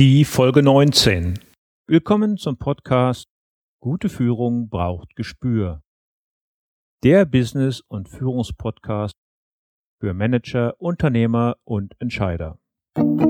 Die Folge 19. Willkommen zum Podcast Gute Führung braucht Gespür. Der Business- und Führungspodcast für Manager, Unternehmer und Entscheider. Hallo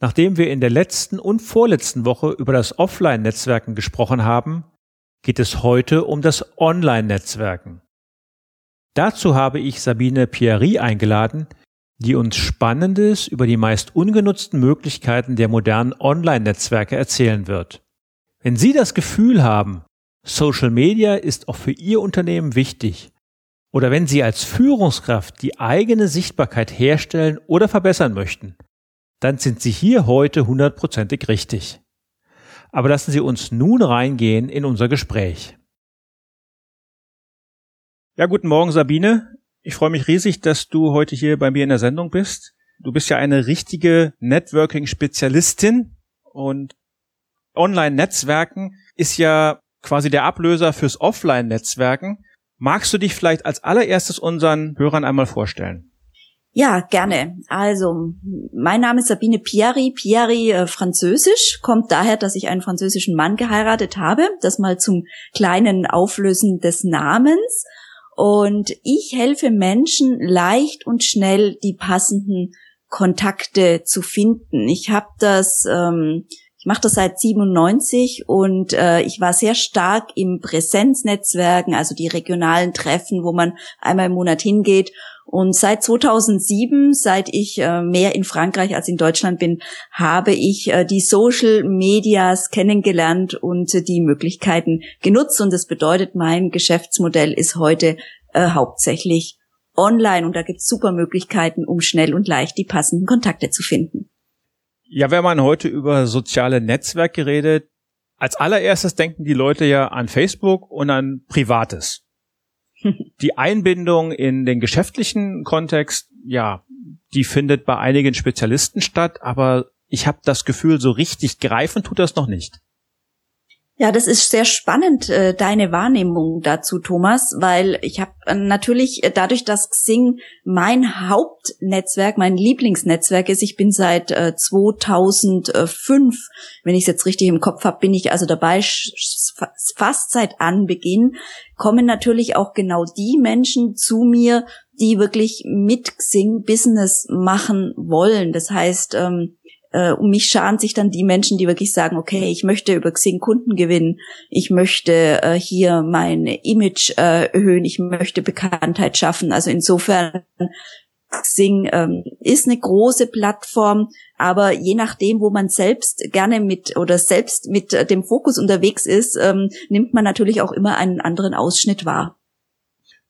Nachdem wir in der letzten und vorletzten Woche über das Offline-Netzwerken gesprochen haben, geht es heute um das Online-Netzwerken. Dazu habe ich Sabine Pierry eingeladen, die uns Spannendes über die meist ungenutzten Möglichkeiten der modernen Online-Netzwerke erzählen wird. Wenn Sie das Gefühl haben, Social Media ist auch für Ihr Unternehmen wichtig, oder wenn Sie als Führungskraft die eigene Sichtbarkeit herstellen oder verbessern möchten, dann sind Sie hier heute hundertprozentig richtig. Aber lassen Sie uns nun reingehen in unser Gespräch. Ja, guten Morgen, Sabine. Ich freue mich riesig, dass du heute hier bei mir in der Sendung bist. Du bist ja eine richtige Networking-Spezialistin und Online-Netzwerken ist ja quasi der Ablöser fürs Offline-Netzwerken. Magst du dich vielleicht als allererstes unseren Hörern einmal vorstellen? Ja, gerne. Also, mein Name ist Sabine Piari. Piari äh, französisch, kommt daher, dass ich einen französischen Mann geheiratet habe. Das mal zum kleinen Auflösen des Namens. Und ich helfe Menschen leicht und schnell die passenden Kontakte zu finden. Ich habe das, ähm, ich mache das seit 97 und äh, ich war sehr stark im Präsenznetzwerken, also die regionalen Treffen, wo man einmal im Monat hingeht und seit 2007, seit ich äh, mehr in Frankreich als in Deutschland bin, habe ich äh, die Social Medias kennengelernt und äh, die Möglichkeiten genutzt. Und das bedeutet, mein Geschäftsmodell ist heute hauptsächlich online. Und da gibt es super Möglichkeiten, um schnell und leicht die passenden Kontakte zu finden. Ja, wenn man heute über soziale Netzwerke redet, als allererstes denken die Leute ja an Facebook und an Privates. Die Einbindung in den geschäftlichen Kontext, ja, die findet bei einigen Spezialisten statt, aber ich habe das Gefühl, so richtig greifen tut das noch nicht. Ja, das ist sehr spannend, äh, deine Wahrnehmung dazu, Thomas, weil ich habe äh, natürlich äh, dadurch, dass Xing mein Hauptnetzwerk, mein Lieblingsnetzwerk ist, ich bin seit 2005, wenn ich es jetzt richtig im Kopf habe, bin ich also dabei, fast seit Anbeginn, kommen natürlich auch genau die Menschen zu mir, die wirklich mit Xing Business machen wollen. Das heißt, ähm, äh, um mich scharen sich dann die Menschen, die wirklich sagen, okay, ich möchte über Xing Kunden gewinnen, ich möchte äh, hier mein Image äh, erhöhen, ich möchte Bekanntheit schaffen. Also insofern Xing ähm, ist eine große Plattform, aber je nachdem, wo man selbst gerne mit oder selbst mit äh, dem Fokus unterwegs ist, ähm, nimmt man natürlich auch immer einen anderen Ausschnitt wahr.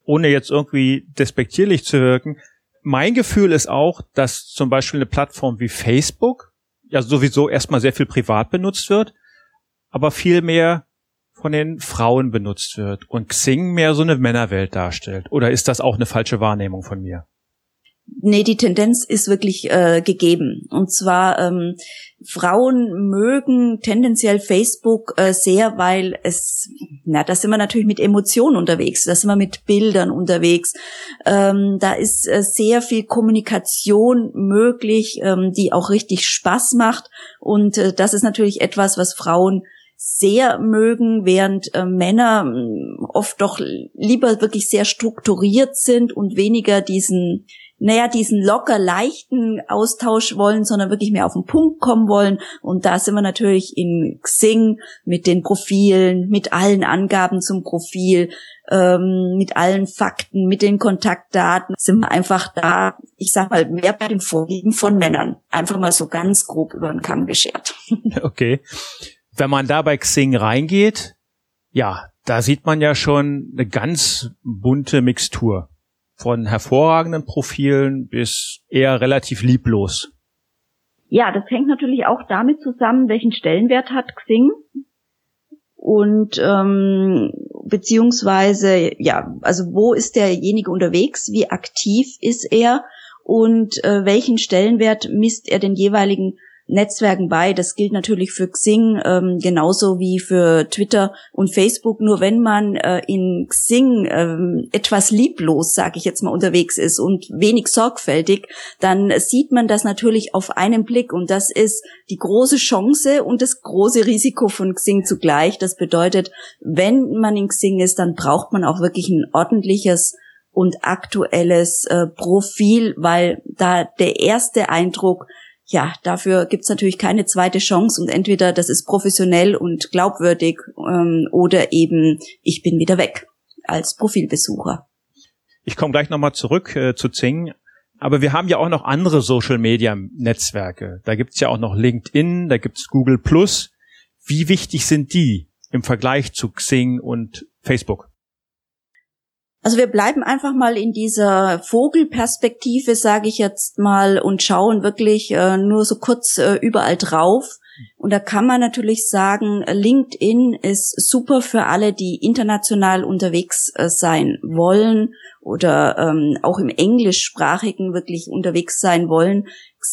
Ohne jetzt irgendwie despektierlich zu wirken, mein Gefühl ist auch, dass zum Beispiel eine Plattform wie Facebook ja sowieso erstmal sehr viel privat benutzt wird, aber viel mehr von den Frauen benutzt wird und Xing mehr so eine Männerwelt darstellt. Oder ist das auch eine falsche Wahrnehmung von mir? Nee, die Tendenz ist wirklich äh, gegeben. Und zwar ähm, Frauen mögen tendenziell Facebook äh, sehr, weil es, na, da sind wir natürlich mit Emotionen unterwegs, da sind wir mit Bildern unterwegs. Ähm, da ist äh, sehr viel Kommunikation möglich, ähm, die auch richtig Spaß macht. Und äh, das ist natürlich etwas, was Frauen sehr mögen, während äh, Männer äh, oft doch lieber wirklich sehr strukturiert sind und weniger diesen naja, diesen locker leichten Austausch wollen, sondern wirklich mehr auf den Punkt kommen wollen. Und da sind wir natürlich in Xing mit den Profilen, mit allen Angaben zum Profil, ähm, mit allen Fakten, mit den Kontaktdaten, sind wir einfach da, ich sag mal, mehr bei den Vorlieben von Männern. Einfach mal so ganz grob über den Kamm geschert. Okay. Wenn man da bei Xing reingeht, ja, da sieht man ja schon eine ganz bunte Mixtur von hervorragenden Profilen bis eher relativ lieblos. Ja, das hängt natürlich auch damit zusammen, welchen Stellenwert hat Xing. Und ähm, beziehungsweise ja, also wo ist derjenige unterwegs, wie aktiv ist er? Und äh, welchen Stellenwert misst er den jeweiligen Netzwerken bei. Das gilt natürlich für Xing ähm, genauso wie für Twitter und Facebook. Nur wenn man äh, in Xing ähm, etwas lieblos, sage ich jetzt mal, unterwegs ist und wenig sorgfältig, dann sieht man das natürlich auf einen Blick und das ist die große Chance und das große Risiko von Xing zugleich. Das bedeutet, wenn man in Xing ist, dann braucht man auch wirklich ein ordentliches und aktuelles äh, Profil, weil da der erste Eindruck ja, dafür gibt's natürlich keine zweite Chance und entweder das ist professionell und glaubwürdig ähm, oder eben ich bin wieder weg als Profilbesucher. Ich komme gleich nochmal zurück äh, zu Zing, aber wir haben ja auch noch andere Social-Media-Netzwerke. Da gibt's ja auch noch LinkedIn, da gibt's Google. Wie wichtig sind die im Vergleich zu Xing und Facebook? Also wir bleiben einfach mal in dieser Vogelperspektive, sage ich jetzt mal, und schauen wirklich äh, nur so kurz äh, überall drauf. Und da kann man natürlich sagen, LinkedIn ist super für alle, die international unterwegs äh, sein wollen oder ähm, auch im englischsprachigen wirklich unterwegs sein wollen.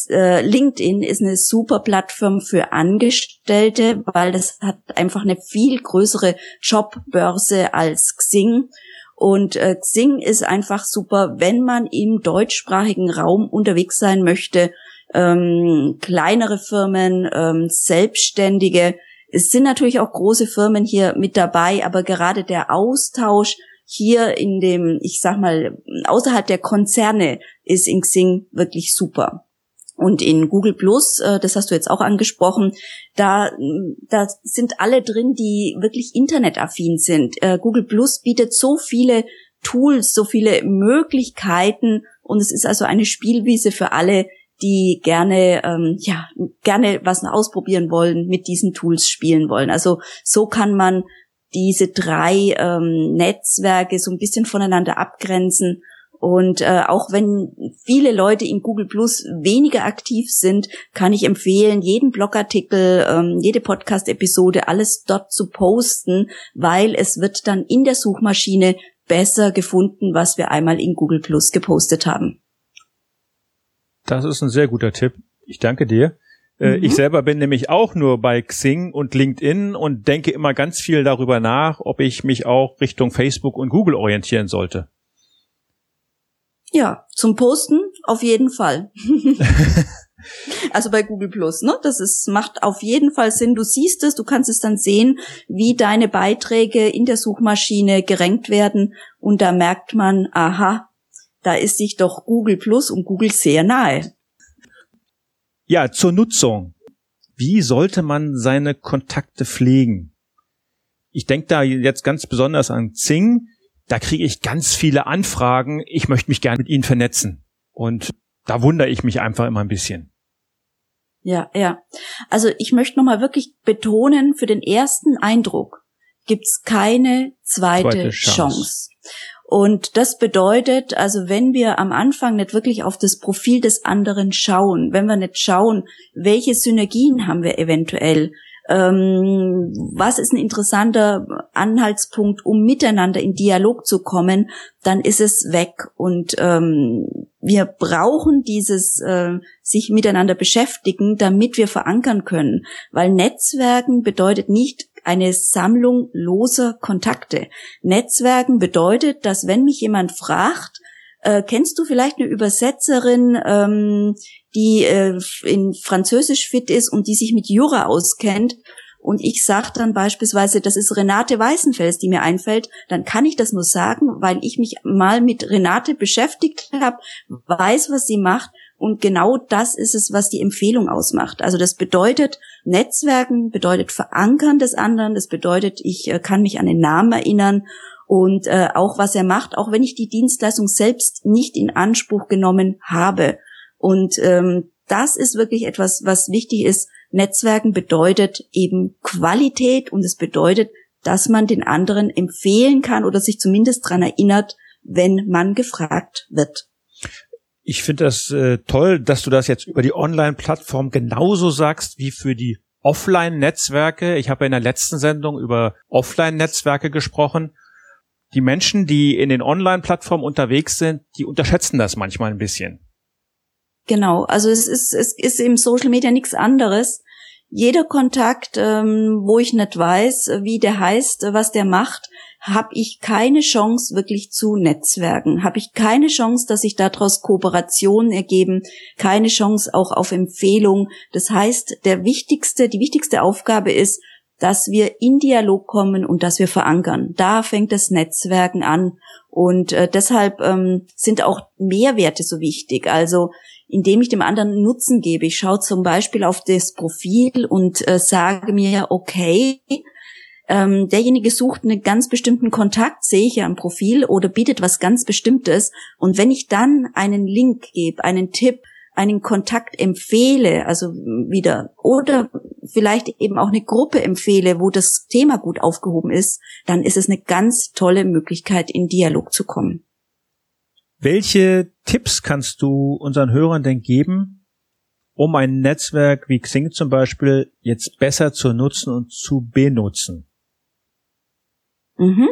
Äh, LinkedIn ist eine super Plattform für Angestellte, weil das hat einfach eine viel größere Jobbörse als Xing. Und äh, Xing ist einfach super, wenn man im deutschsprachigen Raum unterwegs sein möchte. Ähm, kleinere Firmen, ähm, Selbstständige. Es sind natürlich auch große Firmen hier mit dabei, aber gerade der Austausch hier in dem, ich sag mal, außerhalb der Konzerne ist in Xing wirklich super. Und in Google Plus, äh, das hast du jetzt auch angesprochen, da, da sind alle drin, die wirklich internetaffin sind. Äh, Google Plus bietet so viele Tools, so viele Möglichkeiten und es ist also eine Spielwiese für alle, die gerne, ähm, ja, gerne was ausprobieren wollen, mit diesen Tools spielen wollen. Also so kann man diese drei ähm, Netzwerke so ein bisschen voneinander abgrenzen und äh, auch wenn viele Leute in Google Plus weniger aktiv sind, kann ich empfehlen, jeden Blogartikel, ähm, jede Podcast-Episode, alles dort zu posten, weil es wird dann in der Suchmaschine besser gefunden, was wir einmal in Google Plus gepostet haben. Das ist ein sehr guter Tipp. Ich danke dir. Äh, mhm. Ich selber bin nämlich auch nur bei Xing und LinkedIn und denke immer ganz viel darüber nach, ob ich mich auch Richtung Facebook und Google orientieren sollte. Ja, zum Posten auf jeden Fall. also bei Google Plus, ne? Das ist, macht auf jeden Fall Sinn. Du siehst es, du kannst es dann sehen, wie deine Beiträge in der Suchmaschine gerankt werden. Und da merkt man, aha, da ist sich doch Google Plus und Google sehr nahe. Ja, zur Nutzung. Wie sollte man seine Kontakte pflegen? Ich denke da jetzt ganz besonders an Zing da kriege ich ganz viele Anfragen, ich möchte mich gerne mit Ihnen vernetzen. Und da wundere ich mich einfach immer ein bisschen. Ja, ja. Also ich möchte nochmal wirklich betonen, für den ersten Eindruck gibt's keine zweite, zweite Chance. Chance. Und das bedeutet, also wenn wir am Anfang nicht wirklich auf das Profil des anderen schauen, wenn wir nicht schauen, welche Synergien haben wir eventuell, ähm, was ist ein interessanter Anhaltspunkt, um miteinander in Dialog zu kommen, dann ist es weg. Und ähm, wir brauchen dieses äh, sich miteinander beschäftigen, damit wir verankern können. Weil Netzwerken bedeutet nicht eine Sammlung loser Kontakte. Netzwerken bedeutet, dass wenn mich jemand fragt, äh, kennst du vielleicht eine Übersetzerin, ähm, die äh, in Französisch fit ist und die sich mit Jura auskennt. und ich sage dann beispielsweise, das ist Renate Weißenfels, die mir einfällt, dann kann ich das nur sagen, weil ich mich mal mit Renate beschäftigt habe, weiß, was sie macht und genau das ist es, was die Empfehlung ausmacht. Also das bedeutet, Netzwerken bedeutet Verankern des anderen, das bedeutet, ich äh, kann mich an den Namen erinnern und äh, auch was er macht, auch wenn ich die Dienstleistung selbst nicht in Anspruch genommen habe. Und ähm, das ist wirklich etwas, was wichtig ist. Netzwerken bedeutet eben Qualität und es bedeutet, dass man den anderen empfehlen kann oder sich zumindest dran erinnert, wenn man gefragt wird. Ich finde das äh, toll, dass du das jetzt über die Online-Plattform genauso sagst wie für die Offline-Netzwerke. Ich habe in der letzten Sendung über Offline-Netzwerke gesprochen. Die Menschen, die in den Online-Plattformen unterwegs sind, die unterschätzen das manchmal ein bisschen. Genau, also es ist, es ist im Social Media nichts anderes. Jeder Kontakt, ähm, wo ich nicht weiß, wie der heißt, was der macht, habe ich keine Chance wirklich zu Netzwerken, habe ich keine Chance, dass sich daraus Kooperationen ergeben, keine Chance auch auf Empfehlung. Das heißt, der wichtigste, die wichtigste Aufgabe ist, dass wir in Dialog kommen und dass wir verankern. Da fängt das Netzwerken an und äh, deshalb ähm, sind auch Mehrwerte so wichtig. Also indem ich dem anderen Nutzen gebe. Ich schaue zum Beispiel auf das Profil und äh, sage mir, okay, ähm, derjenige sucht einen ganz bestimmten Kontakt, sehe ich ja im Profil, oder bietet was ganz Bestimmtes. Und wenn ich dann einen Link gebe, einen Tipp, einen Kontakt empfehle, also wieder, oder vielleicht eben auch eine Gruppe empfehle, wo das Thema gut aufgehoben ist, dann ist es eine ganz tolle Möglichkeit, in Dialog zu kommen. Welche Tipps kannst du unseren Hörern denn geben, um ein Netzwerk wie Xing zum Beispiel jetzt besser zu nutzen und zu benutzen? Mhm.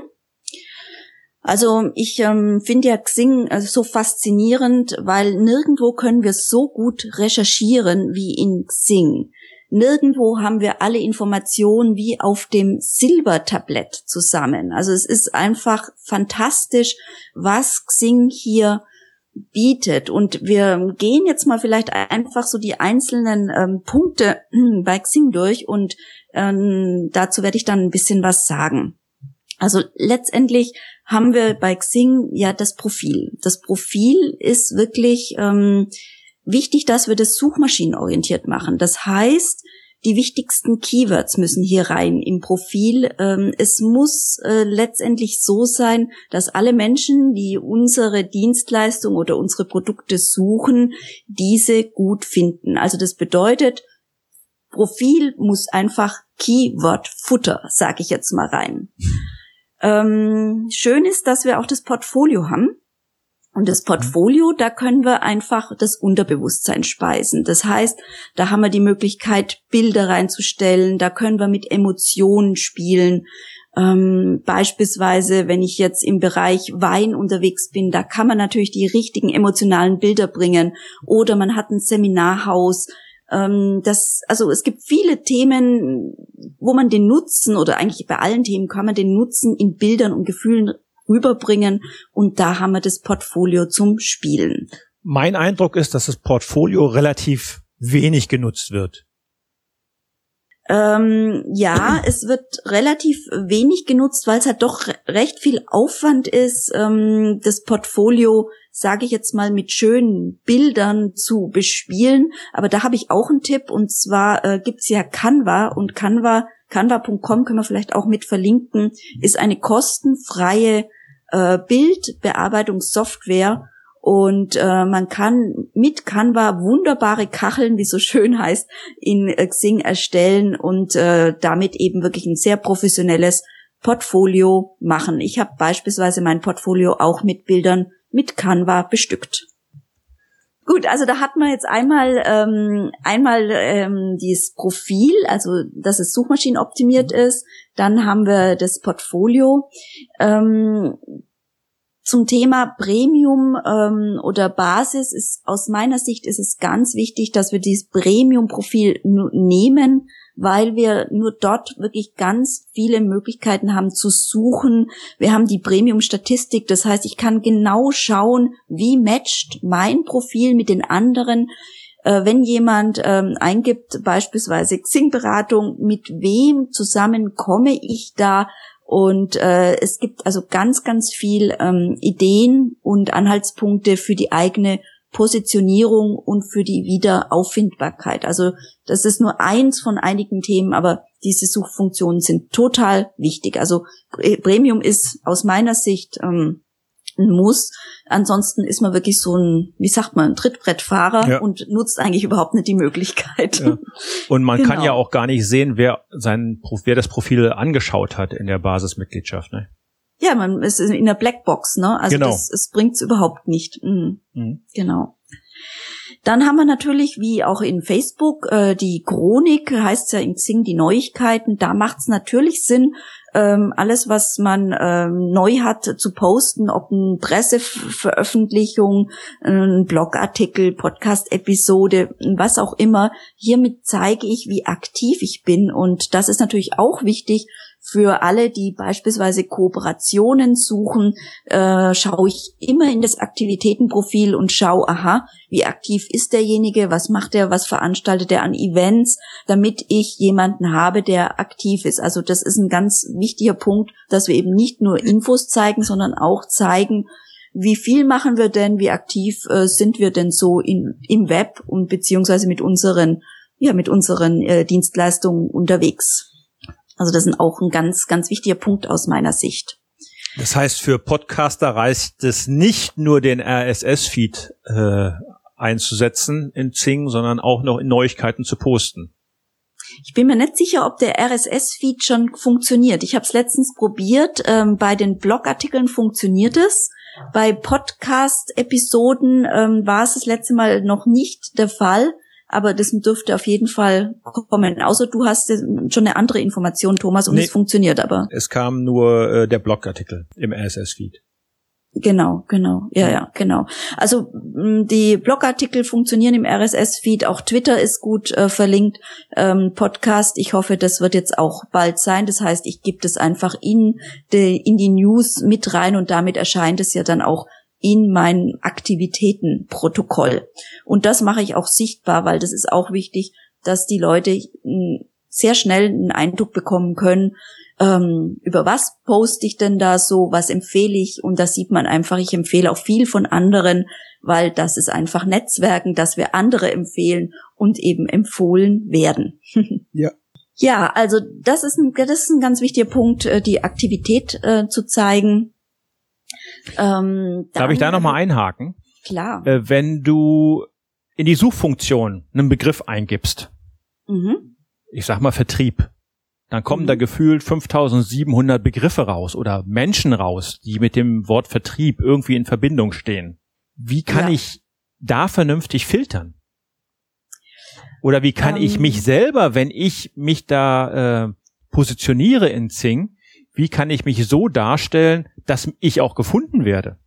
Also ich ähm, finde ja Xing also so faszinierend, weil nirgendwo können wir so gut recherchieren wie in Xing. Nirgendwo haben wir alle Informationen wie auf dem Silbertablett zusammen. Also es ist einfach fantastisch, was Xing hier bietet. Und wir gehen jetzt mal vielleicht einfach so die einzelnen ähm, Punkte bei Xing durch und ähm, dazu werde ich dann ein bisschen was sagen. Also letztendlich haben wir bei Xing ja das Profil. Das Profil ist wirklich ähm, wichtig, dass wir das suchmaschinenorientiert machen. Das heißt, die wichtigsten Keywords müssen hier rein im Profil. Ähm, es muss äh, letztendlich so sein, dass alle Menschen, die unsere Dienstleistung oder unsere Produkte suchen, diese gut finden. Also das bedeutet, Profil muss einfach Keyword-Futter, sage ich jetzt mal rein. Ähm, schön ist, dass wir auch das Portfolio haben. Und das Portfolio, da können wir einfach das Unterbewusstsein speisen. Das heißt, da haben wir die Möglichkeit, Bilder reinzustellen, da können wir mit Emotionen spielen. Ähm, beispielsweise, wenn ich jetzt im Bereich Wein unterwegs bin, da kann man natürlich die richtigen emotionalen Bilder bringen. Oder man hat ein Seminarhaus. Ähm, das, also es gibt viele Themen, wo man den Nutzen oder eigentlich bei allen Themen kann man den Nutzen in Bildern und Gefühlen rüberbringen. Und da haben wir das Portfolio zum Spielen. Mein Eindruck ist, dass das Portfolio relativ wenig genutzt wird. Ähm, ja, es wird relativ wenig genutzt, weil es halt doch recht viel Aufwand ist, ähm, das Portfolio, sage ich jetzt mal, mit schönen Bildern zu bespielen. Aber da habe ich auch einen Tipp und zwar äh, gibt's ja Canva und Canva, canva.com können wir vielleicht auch mit verlinken, ist eine kostenfreie äh, Bildbearbeitungssoftware und äh, man kann mit Canva wunderbare Kacheln, wie so schön heißt, in äh, Xing erstellen und äh, damit eben wirklich ein sehr professionelles Portfolio machen. Ich habe beispielsweise mein Portfolio auch mit Bildern mit Canva bestückt. Gut, also da hat man jetzt einmal ähm, einmal ähm, dieses Profil, also dass es suchmaschinenoptimiert ist. Dann haben wir das Portfolio. Ähm, zum Thema Premium ähm, oder Basis ist aus meiner Sicht ist es ganz wichtig, dass wir dieses Premium-Profil nehmen, weil wir nur dort wirklich ganz viele Möglichkeiten haben zu suchen. Wir haben die Premium-Statistik, das heißt, ich kann genau schauen, wie matcht mein Profil mit den anderen Äh, wenn jemand ähm, eingibt, beispielsweise Xing-Beratung, mit wem zusammen komme ich da? Und äh, es gibt also ganz, ganz viel ähm, Ideen und Anhaltspunkte für die eigene Positionierung und für die Wiederauffindbarkeit. Also das ist nur eins von einigen Themen, aber diese Suchfunktionen sind total wichtig. Also Premium ist aus meiner Sicht ähm, ein Muss. Ansonsten ist man wirklich so ein, wie sagt man, ein Trittbrettfahrer ja. und nutzt eigentlich überhaupt nicht die Möglichkeit. Ja. Und man genau. kann ja auch gar nicht sehen, wer sein, wer das Profil angeschaut hat in der Basismitgliedschaft. Ne? Ja, man ist in der Blackbox, ne? Also genau. das, das bringt's überhaupt nicht. Mhm. Mhm. Genau. Dann haben wir natürlich, wie auch in Facebook, äh, die Chronik, heißt ja in Xing die Neuigkeiten. Da macht es natürlich Sinn, ähm, alles, was man ähm, neu hat, zu posten, ob eine Presseveröffentlichung, ein Blogartikel, Podcast-Episode, was auch immer. Hiermit zeige ich, wie aktiv ich bin. Und das ist natürlich auch wichtig für alle, die beispielsweise Kooperationen suchen, äh, schaue ich immer in das Aktivitätenprofil und schaue, aha, wie aktiv ist derjenige, was macht er, was veranstaltet er an Events, damit ich jemanden habe, der aktiv ist. Also das ist ein ganz wichtiger Punkt, dass wir eben nicht nur Infos zeigen, sondern auch zeigen, wie viel machen wir denn, wie aktiv äh, sind wir denn so in, im Web und beziehungsweise mit unseren, ja, mit unseren äh, Dienstleistungen unterwegs. Also das ist auch ein ganz, ganz wichtiger Punkt aus meiner Sicht. Das heißt, für Podcaster reicht es nicht nur den RSS-Feed äh, einzusetzen in Zing, sondern auch noch in Neuigkeiten zu posten. Ich bin mir nicht sicher, ob der RSS-Feed schon funktioniert. Ich habe es letztens probiert. Ähm, bei den Blogartikeln funktioniert es. Bei Podcast-Episoden ähm, war es das letzte Mal noch nicht der Fall aber das dürfte auf jeden Fall kommen. Außer du hast schon eine andere Information, Thomas, und nee, es funktioniert aber. Es kam nur äh, der Blogartikel im RSS-Feed. Genau, genau, ja, ja, genau. Also die Blogartikel funktionieren im RSS-Feed, auch Twitter ist gut äh, verlinkt, ähm, Podcast. Ich hoffe, das wird jetzt auch bald sein. Das heißt, ich gebe das einfach in die, in die News mit rein und damit erscheint es ja dann auch in mein Aktivitätenprotokoll. Und das mache ich auch sichtbar, weil das ist auch wichtig, dass die Leute hm, sehr schnell einen Eindruck bekommen können, ähm, über was poste ich denn da so, was empfehle ich und da sieht man einfach, ich empfehle auch viel von anderen, weil das ist einfach Netzwerken, dass wir andere empfehlen und eben empfohlen werden. ja. Ja, also das ist ein, das ist ein ganz wichtiger Punkt, äh, die Aktivität äh, zu zeigen. Ähm, Darf ich da nochmal einhaken? Klar. Äh, wenn du in die Suchfunktion einen Begriff eingibst, mhm. ich sag mal Vertrieb, dann kommen mhm. da gefühlt 5700 Begriffe raus oder Menschen raus, die mit dem Wort Vertrieb irgendwie in Verbindung stehen. Wie kann ja. ich da vernünftig filtern? Oder wie kann ähm, ich mich selber, wenn ich mich da äh, positioniere in Zing, wie kann ich mich so darstellen, dass ich auch gefunden werde?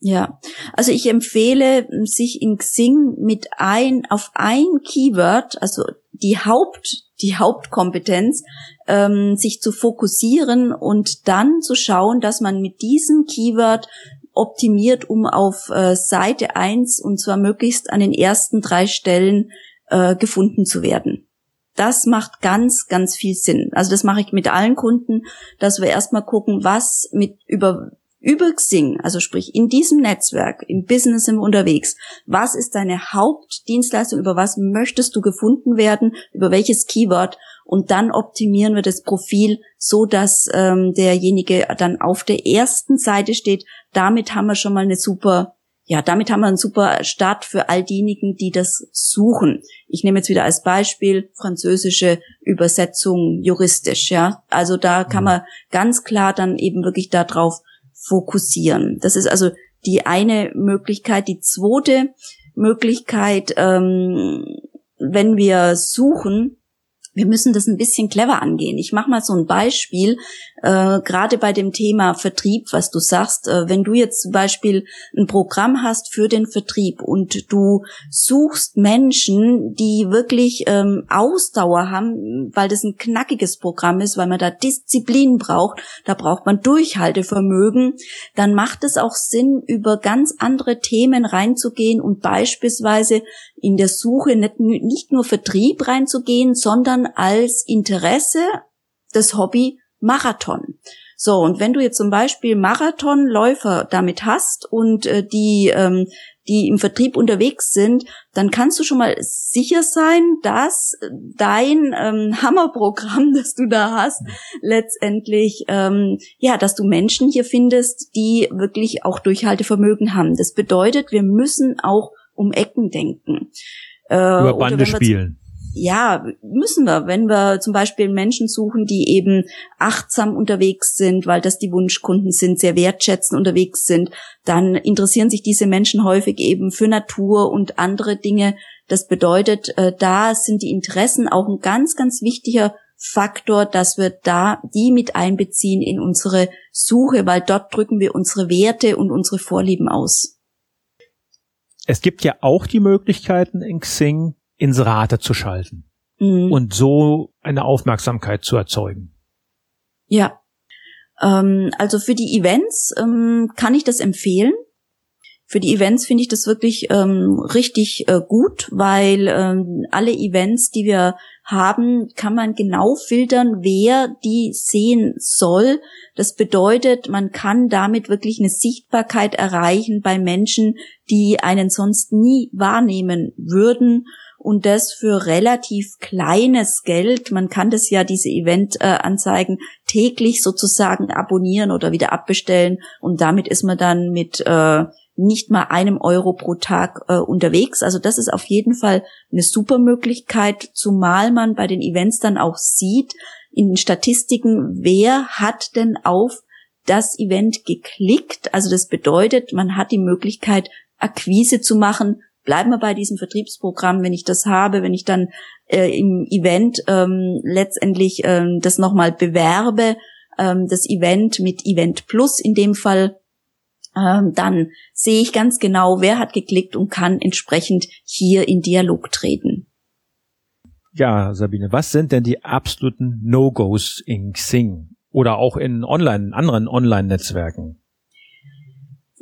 Ja, also ich empfehle, sich in Xing mit ein, auf ein Keyword, also die Haupt, die Hauptkompetenz, ähm, sich zu fokussieren und dann zu schauen, dass man mit diesem Keyword optimiert, um auf äh, Seite eins und zwar möglichst an den ersten drei Stellen äh, gefunden zu werden. Das macht ganz, ganz viel Sinn. Also das mache ich mit allen Kunden, dass wir erstmal gucken, was mit über über Xing, also sprich in diesem Netzwerk, im Business im unterwegs, was ist deine Hauptdienstleistung, über was möchtest du gefunden werden, über welches Keyword und dann optimieren wir das Profil so, dass ähm, derjenige dann auf der ersten Seite steht. Damit haben wir schon mal eine super ja, damit haben wir einen super Start für all diejenigen, die das suchen. Ich nehme jetzt wieder als Beispiel französische Übersetzung juristisch, ja. Also da kann mhm. man ganz klar dann eben wirklich darauf fokussieren. Das ist also die eine Möglichkeit. Die zweite Möglichkeit, ähm, wenn wir suchen, wir müssen das ein bisschen clever angehen. Ich mache mal so ein Beispiel, äh, gerade bei dem Thema Vertrieb, was du sagst. Äh, wenn du jetzt zum Beispiel ein Programm hast für den Vertrieb und du suchst Menschen, die wirklich ähm, Ausdauer haben, weil das ein knackiges Programm ist, weil man da Disziplin braucht, da braucht man Durchhaltevermögen, dann macht es auch Sinn, über ganz andere Themen reinzugehen und beispielsweise in der Suche nicht, nicht nur Vertrieb reinzugehen, sondern als Interesse das Hobby Marathon. So, und wenn du jetzt zum Beispiel Marathonläufer damit hast und äh, die, ähm, die im Vertrieb unterwegs sind, dann kannst du schon mal sicher sein, dass dein ähm, Hammerprogramm, das du da hast, letztendlich, ähm, ja, dass du Menschen hier findest, die wirklich auch Durchhaltevermögen haben. Das bedeutet, wir müssen auch um Ecken denken. Äh, Über Bande spielen ja, müssen wir, wenn wir zum Beispiel Menschen suchen, die eben achtsam unterwegs sind, weil das die Wunschkunden sind, sehr wertschätzend unterwegs sind, dann interessieren sich diese Menschen häufig eben für Natur und andere Dinge. Das bedeutet, äh, da sind die Interessen auch ein ganz, ganz wichtiger Faktor, dass wir da die mit einbeziehen in unsere Suche, weil dort drücken wir unsere Werte und unsere Vorlieben aus. Es gibt ja auch die Möglichkeiten in Xing, Inserate zu schalten mhm. und so eine Aufmerksamkeit zu erzeugen. Ja, ähm, also für die Events ähm, kann ich das empfehlen. Für die Events finde ich das wirklich ähm, richtig äh, gut, weil ähm, alle Events, die wir haben, kann man genau filtern, wer die sehen soll. Das bedeutet, man kann damit wirklich eine Sichtbarkeit erreichen bei Menschen, die einen sonst nie wahrnehmen würden und das für relativ kleines Geld. Man kann das ja, diese Event-Anzeigen, täglich sozusagen abonnieren oder wieder abbestellen und damit ist man dann mit äh, nicht mal einem Euro pro Tag äh, unterwegs. Also das ist auf jeden Fall eine super Möglichkeit, zumal man bei den Events dann auch sieht in den Statistiken, wer hat denn auf das Event geklickt. Also das bedeutet, man hat die Möglichkeit, Akquise zu machen bleiben wir bei diesem Vertriebsprogramm, wenn ich das habe, wenn ich dann äh, im Event ähm, letztendlich ähm, das nochmal bewerbe, ähm, das Event mit Event Plus in dem Fall, ähm, dann sehe ich ganz genau, wer hat geklickt und kann entsprechend hier in Dialog treten. Ja, Sabine, was sind denn die absoluten No-Gos in Xing oder auch in online, in anderen Online-Netzwerken?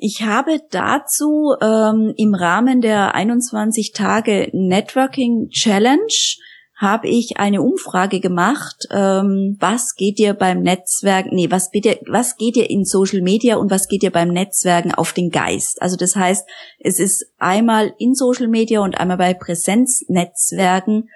Ich habe dazu ähm, im Rahmen der 21 Tage Networking Challenge habe ich eine Umfrage gemacht, ähm, was geht dir beim Netzwerk, nee, was geht dir, was geht dir in Social Media und was geht dir beim Netzwerken auf den Geist? Also das heißt, es ist einmal in Social Media und einmal bei Präsenznetzwerken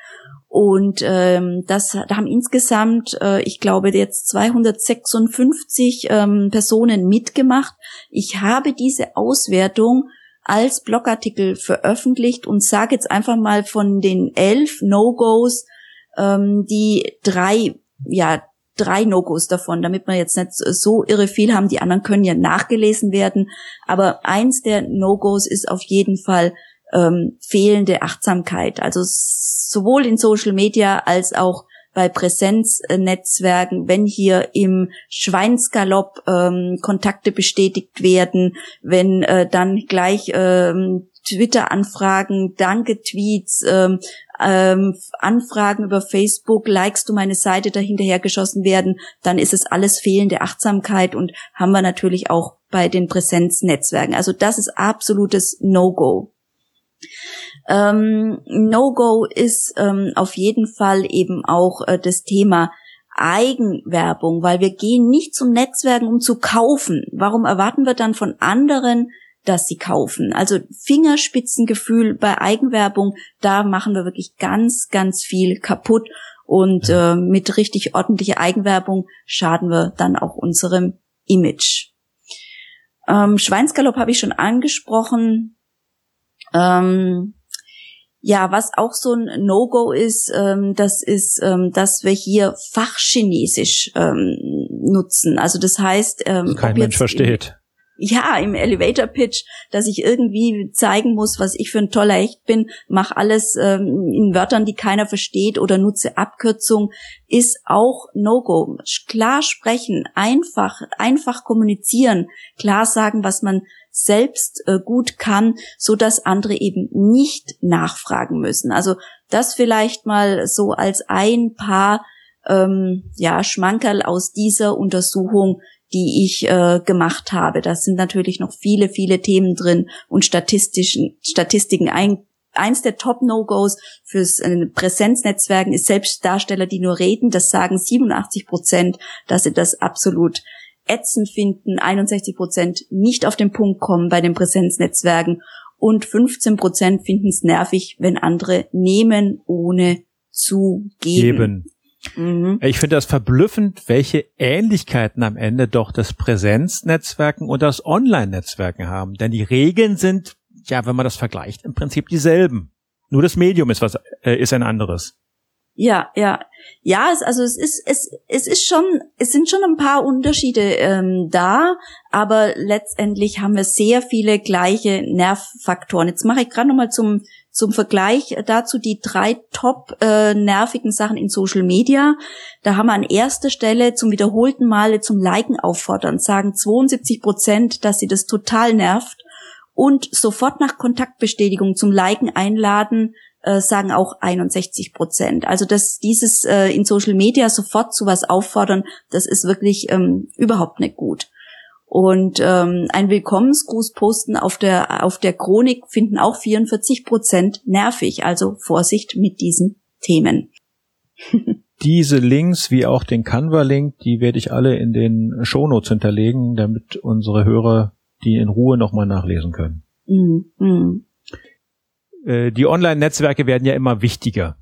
und ähm, das da haben insgesamt, äh, ich glaube, jetzt 256 ähm, Personen mitgemacht. Ich habe diese Auswertung als Blogartikel veröffentlicht und sage jetzt einfach mal von den elf No-Gos ähm, die drei, ja, drei No-Gos davon, damit wir jetzt nicht so irre viel haben. Die anderen können ja nachgelesen werden. Aber eins der No-Gos ist auf jeden Fall ähm, fehlende Achtsamkeit. Also sowohl in Social Media als auch bei Präsenznetzwerken, wenn hier im Schweinsgalopp ähm, Kontakte bestätigt werden, wenn äh, dann gleich ähm, Twitter-Anfragen, Danke-Tweets, ähm, ähm, Anfragen über Facebook, likes du meine Seite dahinterher geschossen werden, dann ist es alles fehlende Achtsamkeit und haben wir natürlich auch bei den Präsenznetzwerken. Also das ist absolutes No-Go. Ähm, No-Go ist ähm, auf jeden Fall eben auch äh, das Thema Eigenwerbung, weil wir gehen nicht zum Netzwerken, um zu kaufen. Warum erwarten wir dann von anderen, dass sie kaufen? Also Fingerspitzengefühl bei Eigenwerbung, da machen wir wirklich ganz, ganz viel kaputt. Und äh, mit richtig ordentlicher Eigenwerbung schaden wir dann auch unserem Image. Ähm, Schweinsgalopp habe ich schon angesprochen. Ähm, ja, was auch so ein No-Go ist, ähm, das ist, ähm, dass wir hier Fachchinesisch ähm, nutzen. Also das heißt, ähm, kein Mensch versteht. Ja, im Elevator Pitch, dass ich irgendwie zeigen muss, was ich für ein toller Hecht bin, mach alles ähm, in Wörtern, die keiner versteht oder nutze Abkürzung, ist auch No-Go. Klar sprechen, einfach, einfach kommunizieren, klar sagen, was man selbst äh, gut kann, so dass andere eben nicht nachfragen müssen. Also das vielleicht mal so als ein paar ähm, ja Schmankerl aus dieser Untersuchung, die ich äh, gemacht habe. Da sind natürlich noch viele, viele Themen drin und statistischen Statistiken. Ein, eins der Top-No-Gos fürs äh, Präsenznetzwerken ist Selbstdarsteller, die nur reden. Das sagen 87 Prozent, dass sie das absolut ätzend finden. 61 Prozent nicht auf den Punkt kommen bei den Präsenznetzwerken und 15 Prozent finden es nervig, wenn andere nehmen, ohne zu geben. geben. Mhm. Ich finde das verblüffend, welche Ähnlichkeiten am Ende doch das Präsenznetzwerken und das Online-Netzwerken haben. Denn die Regeln sind, ja, wenn man das vergleicht, im Prinzip dieselben. Nur das Medium ist was, äh, ist ein anderes. Ja, ja, ja. Es, also es ist, es, es ist schon, es sind schon ein paar Unterschiede ähm, da, aber letztendlich haben wir sehr viele gleiche Nervfaktoren. Jetzt mache ich gerade noch mal zum zum Vergleich dazu die drei top äh, nervigen Sachen in Social Media. Da haben wir an erster Stelle zum wiederholten Male zum Liken auffordern, sagen 72 Prozent, dass sie das total nervt und sofort nach Kontaktbestätigung zum Liken einladen, äh, sagen auch 61 Prozent. Also dass dieses äh, in Social Media sofort zu was auffordern, das ist wirklich ähm, überhaupt nicht gut. Und ähm, ein Willkommensgruß posten auf der auf der Chronik finden auch 44 Prozent nervig. Also Vorsicht mit diesen Themen. Diese Links wie auch den Canva-Link, die werde ich alle in den Shownotes hinterlegen, damit unsere Hörer die in Ruhe nochmal nachlesen können. Mm, mm. Äh, die Online-Netzwerke werden ja immer wichtiger.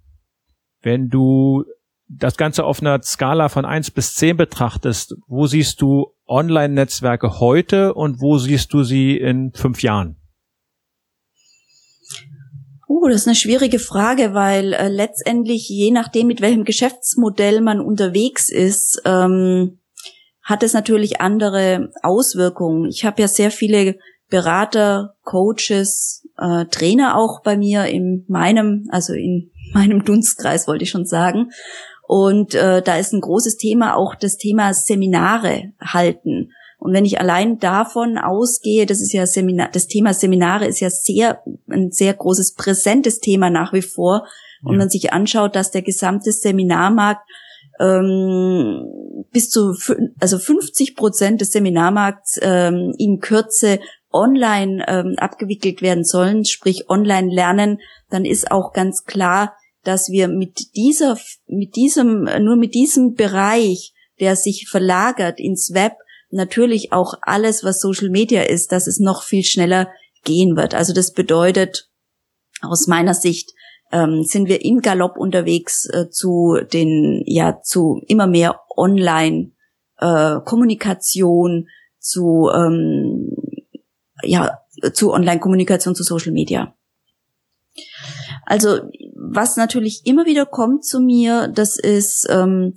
Wenn du das Ganze auf einer Skala von eins bis zehn betrachtest, wo siehst du Online-Netzwerke heute und wo siehst du sie in fünf Jahren? Uh, das ist eine schwierige Frage, weil äh, letztendlich je nachdem, mit welchem Geschäftsmodell man unterwegs ist, ähm, hat es natürlich andere Auswirkungen. Ich habe ja sehr viele Berater, Coaches, äh, Trainer auch bei mir in meinem, also in meinem Dunstkreis wollte ich schon sagen. Und äh, da ist ein großes Thema auch das Thema Seminare halten. Und wenn ich allein davon ausgehe, das ist ja Seminar, das Thema Seminare ist ja sehr, ein sehr großes präsentes Thema nach wie vor. Und ja. man sich anschaut, dass der gesamte Seminarmarkt ähm, bis zu also 50 Prozent des Seminarmarkts ähm, in Kürze online ähm, abgewickelt werden sollen, sprich online lernen, dann ist auch ganz klar, dass wir mit dieser, mit diesem, nur mit diesem Bereich, der sich verlagert ins Web, natürlich auch alles, was Social Media ist, dass es noch viel schneller gehen wird. Also das bedeutet, aus meiner Sicht, ähm, sind wir im Galopp unterwegs äh, zu den, ja, zu immer mehr Online äh, zu, ähm, ja, zu Online-Kommunikation, zu Social Media. Also was natürlich immer wieder kommt zu mir, das ist, ähm,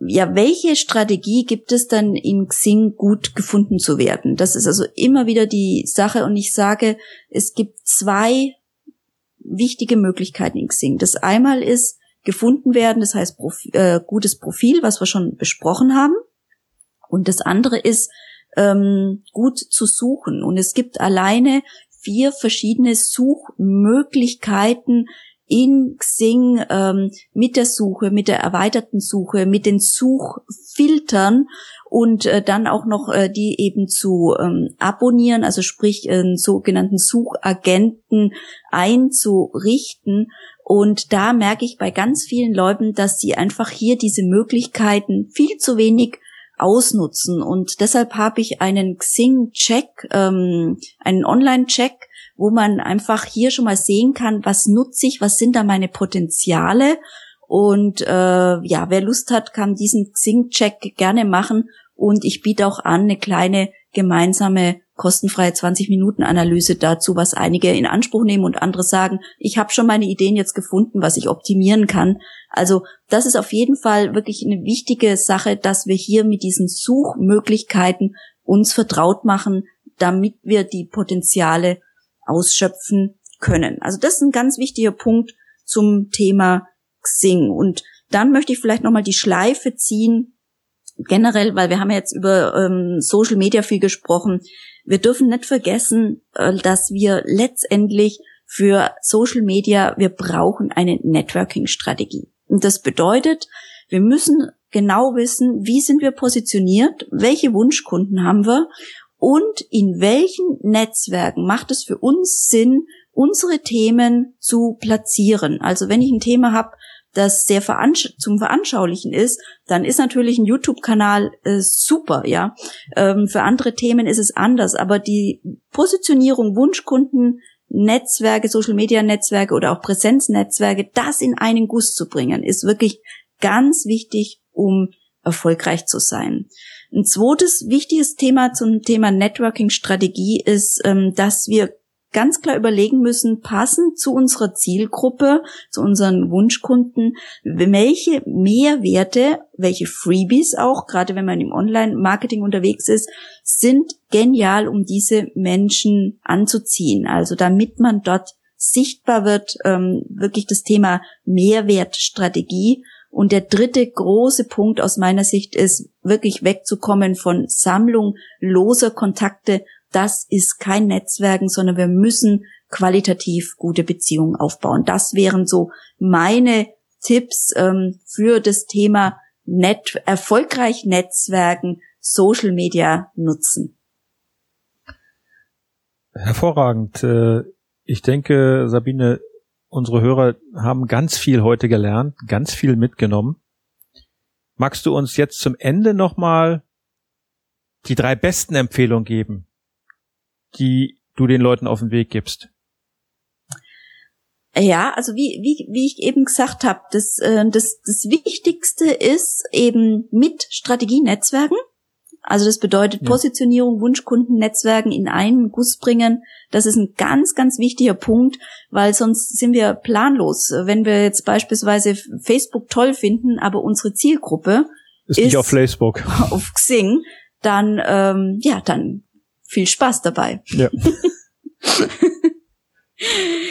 ja, welche Strategie gibt es dann in Xing gut gefunden zu werden? Das ist also immer wieder die Sache und ich sage, es gibt zwei wichtige Möglichkeiten in Xing. Das einmal ist gefunden werden, das heißt Profi äh, gutes Profil, was wir schon besprochen haben. Und das andere ist ähm, gut zu suchen. Und es gibt alleine vier verschiedene Suchmöglichkeiten, in Xing ähm, mit der Suche, mit der erweiterten Suche, mit den Suchfiltern und äh, dann auch noch äh, die eben zu ähm, abonnieren, also sprich einen sogenannten Suchagenten einzurichten. Und da merke ich bei ganz vielen Leuten, dass sie einfach hier diese Möglichkeiten viel zu wenig ausnutzen. Und deshalb habe ich einen Xing-Check, ähm, einen Online-Check, wo man einfach hier schon mal sehen kann, was nutze ich, was sind da meine Potenziale. Und äh, ja, wer Lust hat, kann diesen Xing-Check gerne machen. Und ich biete auch an eine kleine gemeinsame kostenfreie 20 Minuten Analyse dazu, was einige in Anspruch nehmen und andere sagen, ich habe schon meine Ideen jetzt gefunden, was ich optimieren kann. Also das ist auf jeden Fall wirklich eine wichtige Sache, dass wir hier mit diesen Suchmöglichkeiten uns vertraut machen, damit wir die Potenziale ausschöpfen können. Also das ist ein ganz wichtiger Punkt zum Thema Xing. Und dann möchte ich vielleicht nochmal die Schleife ziehen, generell, weil wir haben ja jetzt über ähm, Social Media viel gesprochen. Wir dürfen nicht vergessen, äh, dass wir letztendlich für Social Media, wir brauchen eine Networking-Strategie. Und das bedeutet, wir müssen genau wissen, wie sind wir positioniert, welche Wunschkunden haben wir und in welchen Netzwerken macht es für uns Sinn, unsere Themen zu platzieren. Also wenn ich ein Thema habe, das sehr veransch zum Veranschaulichen ist, dann ist natürlich ein YouTube-Kanal äh, super, ja. Ähm, für andere Themen ist es anders, aber die Positionierung Wunschkunden, Netzwerke, Social-Media-Netzwerke oder auch Präsenznetzwerke, das in einen Guss zu bringen, ist wirklich ganz wichtig, um erfolgreich zu sein. Ein zweites wichtiges Thema zum Thema Networking-Strategie ist, ähm, dass wir ganz klar überlegen müssen, passend zu unserer Zielgruppe, zu unseren Wunschkunden, welche Mehrwerte, welche Freebies auch, gerade wenn man im Online-Marketing unterwegs ist, sind genial, um diese Menschen anzuziehen. Also damit man dort sichtbar wird, ähm, wirklich das Thema Mehrwertstrategie. Und der dritte große Punkt aus meiner Sicht ist, wirklich wegzukommen von Sammlung loser Kontakte das ist kein Netzwerken, sondern wir müssen qualitativ gute Beziehungen aufbauen. Das wären so meine Tipps ähm, für das Thema Net erfolgreich Netzwerken, Social Media nutzen. Hervorragend. Äh, ich denke, Sabine, unsere Hörer haben ganz viel heute gelernt, ganz viel mitgenommen. Magst du uns jetzt zum Ende nochmal die drei besten Empfehlungen geben, die du den Leuten auf den Weg gibst? Ja, also wie, wie, wie ich eben gesagt habe, das, äh, das, das Wichtigste ist eben mit Strategienetzwerken. Also das bedeutet ja. Positionierung, Wunschkundennetzwerken in einen Guss bringen. Das ist ein ganz, ganz wichtiger Punkt, weil sonst sind wir planlos. Wenn wir jetzt beispielsweise Facebook toll finden, aber unsere Zielgruppe ist, ist nicht auf Facebook, auf Xing, dann ähm, ja, dann viel Spaß dabei. Ja.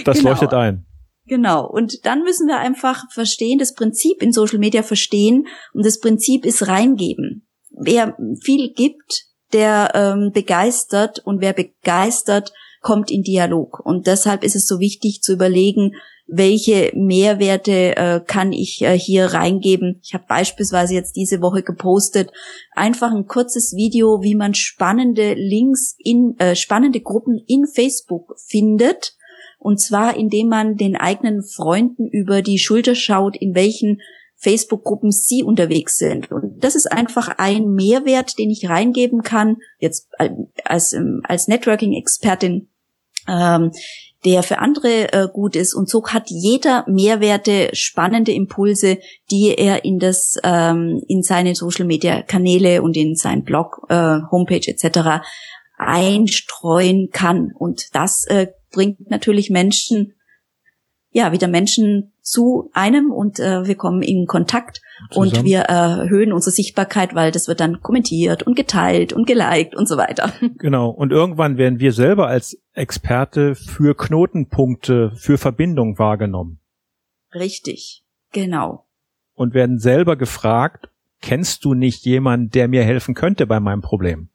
das genau. leuchtet ein. Genau. Und dann müssen wir einfach verstehen, das Prinzip in Social Media verstehen. Und das Prinzip ist reingeben. Wer viel gibt, der ähm, begeistert und wer begeistert, kommt in Dialog. Und deshalb ist es so wichtig zu überlegen, welche Mehrwerte äh, kann ich äh, hier reingeben. Ich habe beispielsweise jetzt diese Woche gepostet, einfach ein kurzes Video, wie man spannende Links in äh, spannende Gruppen in Facebook findet. Und zwar, indem man den eigenen Freunden über die Schulter schaut, in welchen Facebook-Gruppen sie unterwegs sind. Und das ist einfach ein Mehrwert, den ich reingeben kann, jetzt äh, als, ähm, als Networking-Expertin, ähm, der für andere äh, gut ist. Und so hat jeder Mehrwerte, spannende Impulse, die er in das, ähm, in seine Social Media Kanäle und in sein Blog, äh, Homepage etc. einstreuen kann. Und das äh, bringt natürlich Menschen, ja, wieder Menschen zu einem und äh, wir kommen in Kontakt Zusammen. und wir erhöhen unsere Sichtbarkeit, weil das wird dann kommentiert und geteilt und geliked und so weiter. Genau. Und irgendwann werden wir selber als Experte für Knotenpunkte, für Verbindung wahrgenommen. Richtig. Genau. Und werden selber gefragt, kennst du nicht jemanden, der mir helfen könnte bei meinem Problem?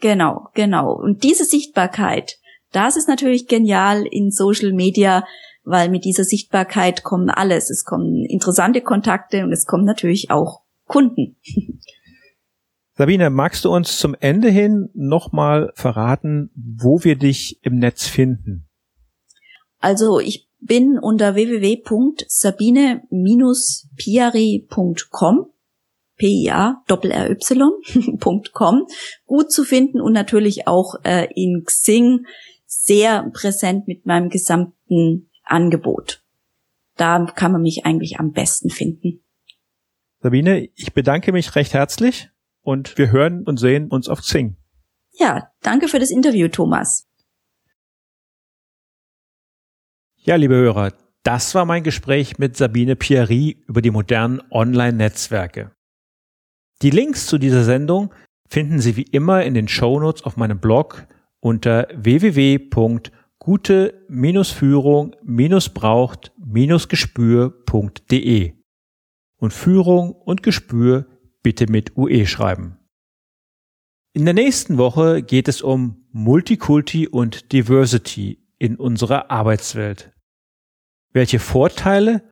Genau, genau. Und diese Sichtbarkeit, das ist natürlich genial in Social Media, weil mit dieser Sichtbarkeit kommen alles. Es kommen interessante Kontakte und es kommen natürlich auch Kunden. Sabine, magst du uns zum Ende hin nochmal verraten, wo wir dich im Netz finden? Also ich bin unter www.sabine-piari.com P-I-A, Doppel-R-Y.com gut zu finden und natürlich auch äh, in Xing sehr präsent mit meinem gesamten Angebot. Da kann man mich eigentlich am besten finden. Sabine, ich bedanke mich recht herzlich und wir hören und sehen uns auf Xing. Ja, danke für das Interview, Thomas. Ja, liebe Hörer, das war mein Gespräch mit Sabine Pierry über die modernen Online-Netzwerke. Die Links zu dieser Sendung finden Sie wie immer in den Shownotes auf meinem Blog unter www.gute-führung-braucht-gespür.de und Führung und Gespür bitte mit UE schreiben. In der nächsten Woche geht es um Multikulti und Diversity in unserer Arbeitswelt. Welche Vorteile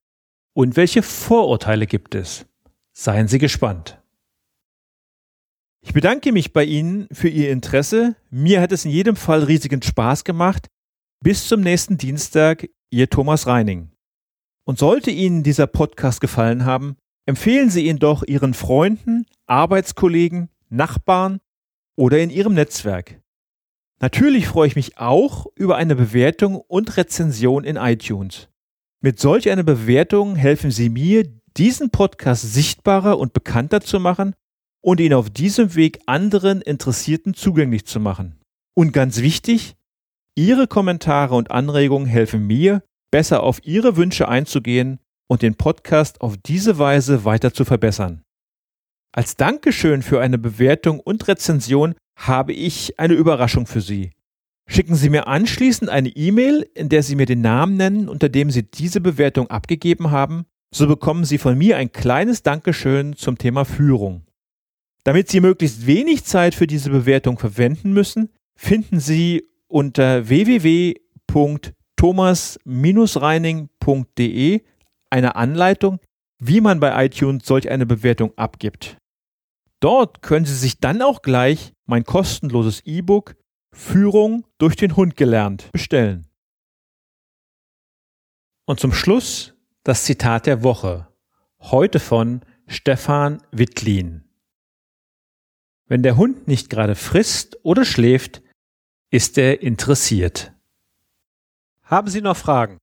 und welche Vorurteile gibt es? Seien Sie gespannt. Ich bedanke mich bei Ihnen für Ihr Interesse. Mir hat es in jedem Fall riesigen Spaß gemacht. Bis zum nächsten Dienstag, Ihr Thomas Reining. Und sollte Ihnen dieser Podcast gefallen haben, empfehlen Sie ihn doch Ihren Freunden, Arbeitskollegen, Nachbarn oder in Ihrem Netzwerk. Natürlich freue ich mich auch über eine Bewertung und Rezension in iTunes. Mit solch einer Bewertung helfen Sie mir, diesen Podcast sichtbarer und bekannter zu machen und ihn auf diesem Weg anderen Interessierten zugänglich zu machen. Und ganz wichtig, Ihre Kommentare und Anregungen helfen mir, besser auf Ihre Wünsche einzugehen und den Podcast auf diese Weise weiter zu verbessern. Als Dankeschön für eine Bewertung und Rezension habe ich eine Überraschung für Sie. Schicken Sie mir anschließend eine E-Mail, in der Sie mir den Namen nennen, unter dem Sie diese Bewertung abgegeben haben, so bekommen Sie von mir ein kleines Dankeschön zum Thema Führung. Damit Sie möglichst wenig Zeit für diese Bewertung verwenden müssen, finden Sie unter www.thomas-reining.de eine Anleitung, wie man bei iTunes solch eine Bewertung abgibt. Dort können Sie sich dann auch gleich mein kostenloses E-Book Führung durch den Hund gelernt bestellen. Und zum Schluss das Zitat der Woche, heute von Stefan Wittlin. Wenn der Hund nicht gerade frisst oder schläft, ist er interessiert. Haben Sie noch Fragen?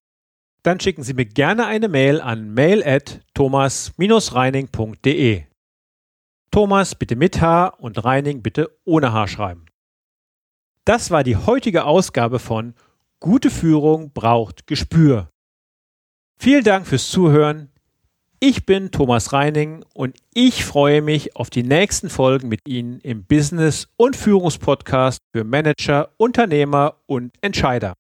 Dann schicken Sie mir gerne eine Mail an mail at thomas-reining.de. Thomas bitte mit H und Reining bitte ohne H schreiben. Das war die heutige Ausgabe von Gute Führung braucht Gespür. Vielen Dank fürs Zuhören. Ich bin Thomas Reining und ich freue mich auf die nächsten Folgen mit Ihnen im Business- und Führungspodcast für Manager, Unternehmer und Entscheider.